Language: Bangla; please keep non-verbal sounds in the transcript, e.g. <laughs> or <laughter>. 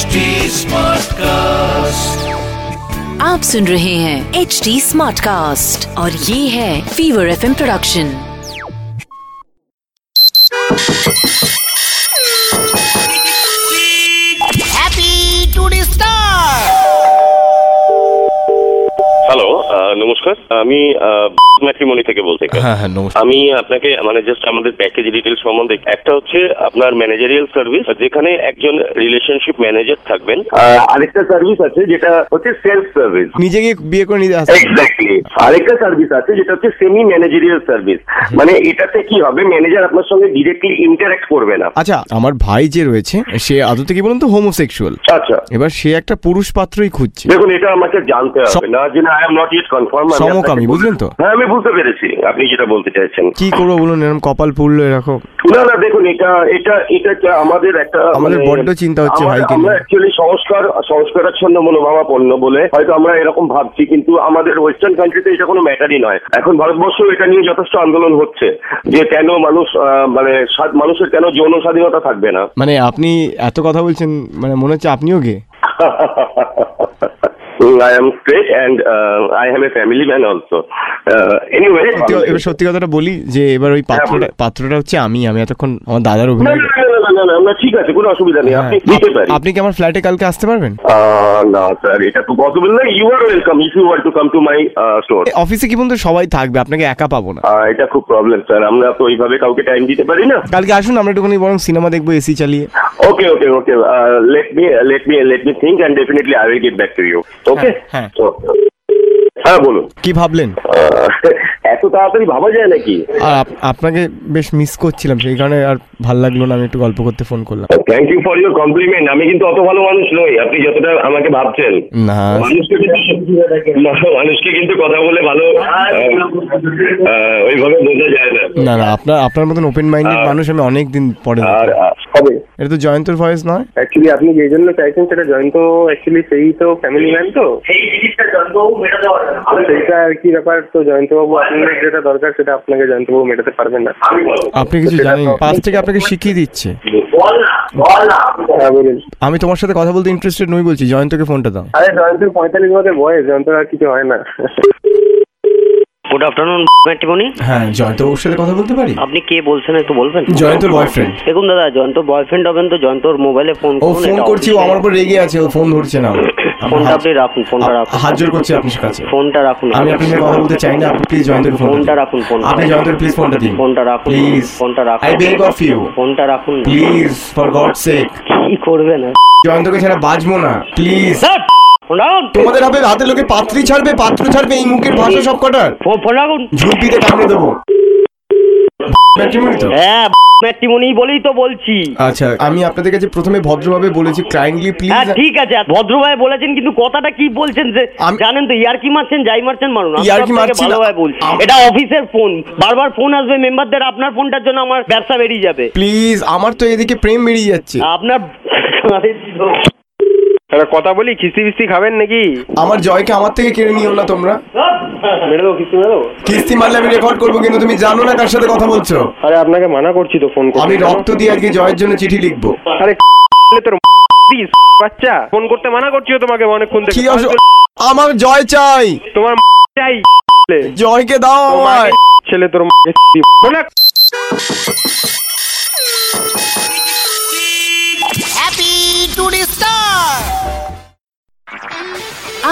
HD कास्ट आप सुन रहे हैं एच डी स्मार्ट कास्ट और ये है फीवर एफएम प्रोडक्शन নমস্কার। আমি ম্যাট্রিমনি থেকে বলছি। হ্যাঁ হ্যাঁ নমস্কার। আমি আপনাকে মানে জাস্ট আমাদের প্যাকেজ ডিটেলস সম্বন্ধে একটা হচ্ছে আপনার ম্যানেজারিয়াল সার্ভিস যেখানে একজন রিলেশনশিপ ম্যানেজার থাকবেন। আরেকটা সার্ভিস আছে যেটা হচ্ছে সেলফ সার্ভিস নিজেকে বিয়ে করে নিতে এক্স্যাক্টলি আরেকটা সার্ভিস আছে যেটা হচ্ছে সেমি ম্যানেজারিয়াল সার্ভিস মানে এটাতে কি হবে ম্যানেজার আপনার সঙ্গে ডিরেক্টলি ইন্টারঅ্যাক্ট করবে না। আচ্ছা আমার ভাই যে রয়েছে সে আদতে কি বলুন তো হোমোসেক্সুয়াল আচ্ছা। এবার সে একটা পুরুষ পাত্রই খুঁজছে। দেখুন এটা আমাকে জানতে হবে। না যে আই এম নট কনফার্ম সমকামী, বুঝলেন তো? হ্যাঁ আমি বুঝতে পেরেছি। আপনি যেটা বলতে চাইছেন। কি করব বলুন এরকম কপাল পুড়লো এরকম? না না দেখুন এটা এটা এটা আমাদের একটা আমাদের মানে- বড্ড চিন্তা হচ্ছে ভাইকে আমরা। অ্যাকচুয়ালি সংস্কার সংস্কারাচ্ছন্ন মনোভাবাপন্ন বলে হয়তো আমরা এরকম ভাবছি কিন্তু আমাদের ওয়েস্টার্ন কান্ট্রিতে এটা কোনো ম্যাটারই নয়। এখন ভারতবর্ষ এটা নিয়ে যথেষ্ট আন্দোলন হচ্ছে যে কেন মানুষ মানে মানুষের কেন যৌন স্বাধীনতা থাকবে না? মানে আপনি এত কথা বলছেন মানে মনে হচ্ছে আপনিও গে। <laughs> I am straight and uh, I have a family man also. Uh, anyway, এবার সত্যি কথাটা বলি যে এবার ওই পাত্রটা পাত্রটা হচ্ছে আমি। আমি এতক্ষণ আমার দাদার অভিনয় না না না, না না না ঠিক আছে কোনো অসুবিধা নেই। আপনি হ্যাঁ, আপনি কি আমার ফ্ল্যাটে কালকে আসতে পারবেন? না স্যার এটা তো পসিবল না। You are welcome if you want to come to my store অফিসে কি বলতো সবাই থাকবে আপনাকে একা পাবো না। এটা খুব প্রবলেম স্যার আমরা তো ওইভাবে কাউকে টাইম দিতে পারি না। কালকে আসুন আমরা একটুখানি বরং সিনেমা দেখব এসি চালিয়ে। Okay okay okay let me let me let me think and definitely I will get back to you okay হ্যাঁ, হ্যাঁ। বলুন। কি ভাবলেন? আহ, <laughs> এত তাড়াতাড়ি ভাবা যায় নাকি? আর আপ- আপনাকে বেশ মিস করছিলাম সেই কারণে আর ভালো লাগল না আমি একটু গল্প করতে ফোন করলাম। Thank you for your compliment আমি কিন্তু অত ভালো মানুষ নই আপনি যতটা আমাকে ভাবছেন। না। মানুষকে কিন্তু না, মানুষকে কিন্তু কথা বলে ভালো আহ, আহ, ওইভাবে বোঝা যায় না। না না আপনার আপনার মতন ওপেন মাইন্ডেড মানুষ আমি অনেক দিন পরে আর দেখলাম। আহ, হবে। এটা তো জয়ন্তর ভয়েস নয়? অ্যাকচুয়ালি আপনি যে জন্য চাইছেন সেটা জয়ন্ত অ্যাকচুয়ালি সেই তো ফ্যামিলি ম্যান তো। সেইটা আর কি ব্যাপার? তো জয়ন্তবাবু আপনার যেটা দরকার সেটা আপনাকে জয়ন্তবাবু মেটাতে পারবেন না। আপনি কিছু জানেন? না। পাশ থেকে আপনাকে শিখিয়ে দিচ্ছে। হ্যাঁ আমি তোমার সাথে কথা বলতে ইন্টারেস্টেড নই বলছি জয়ন্তকে ফোনটা দাও। আরে জয়ন্তের পঁয়তাল্লিশ বছর বয়স জয়ন্তর আর কিছু হয় না। গুড আফটারনুন ম্যাট্রিমনি হ্যাঁ জয়ন্তবাবুর সাথে কথা বলতে পারি? আপনি কে বলছেন একটু বলবেন? জয়ন্তর বয়ফ্রেন্ড দেখুন দাদা জয়ন্তর বয়ফ্রেন্ড হবেন তো জয়ন্তর মোবাইলে ফোন ও ফোন করছি ও আমার উপর রেগে আছে ও ফোন ধরছে না ফোনটা <coughs> আপনি রাখুন ফোনটা রাখুন। হাত জোর করছি আপনার কাছে। ফোনটা রাখুন আমি আপনার সাথে কথা বলতে চাই না আপনি প্লিজ জয়ন্তকে ফোন ফোনটা রাখুন ফোনটা আপনি জয়ন্তর প্লিজ ফোনটা দিন। ফোনটা রাখুন প্লিজ ফোনটা রাখুন। আই বেগ অফ ইউ ফোনটা রাখুন। প্লিজ ফর গড সেক কি করবেন? জয়ন্তকে ছাড়া বাজবো না। প্লিজ স্যার তোমাদের হবে হাতে লোকে পাত্রী ছাড়বে পাত্র ছাড়বে এই মুখের ভাষা সব কটার? ফোন ফোন কামড়ে দেবো। হ্যাঁ ম্যাট্রিমনি বলেই তো বলছি। আচ্ছা আমি আপনাদের কাছে প্রথমে ভদ্রভাবে বলেছি কাইন্ডলি হ্যাঁ ঠিক আছে। ভদ্রভাবে বলেছেন কিন্তু কথাটা কি বলছেন যে জানেন তো ইয়ারকি মারছেন যাই মারছেন মারুন। ইয়ার্কি। ভালোভাবে বলছি। এটা অফিসের ফোন। বারবার ফোন আসবে মেম্বারদের আপনার ফোনটার জন্য আমার ব্যবসা বেরিয়ে যাবে। প্লিজ আমার তো এদিকে প্রেম বেরিয়ে যাচ্ছে। আপনার একটা কথা বলি খিস্তি ফিস্তি খাবেন নাকি? আমার জয়কে আমার থেকে কেড়ে নিও না তোমরা। মেরে দেবো খিস্তি মেরে দেবো কিস্তি মারলে আমি রেকর্ড করব কিন্তু তুমি জানো না কার সাথে কথা বলছো। আরে আপনাকে মানা করছি তো ফোন করতে। আমি রক্ত দিয়ে আজকে জয়ের জন্য চিঠি লিখব। আরে <laughs> তোর <laughs> <laughs> বাচ্চা। ফোন করতে মানা করছি তোমাকে অনেকক্ষণ থেকে আমার জয় চাই। তোমার চাই। জয়কে দাও আমায়। ছেলে তোর বলে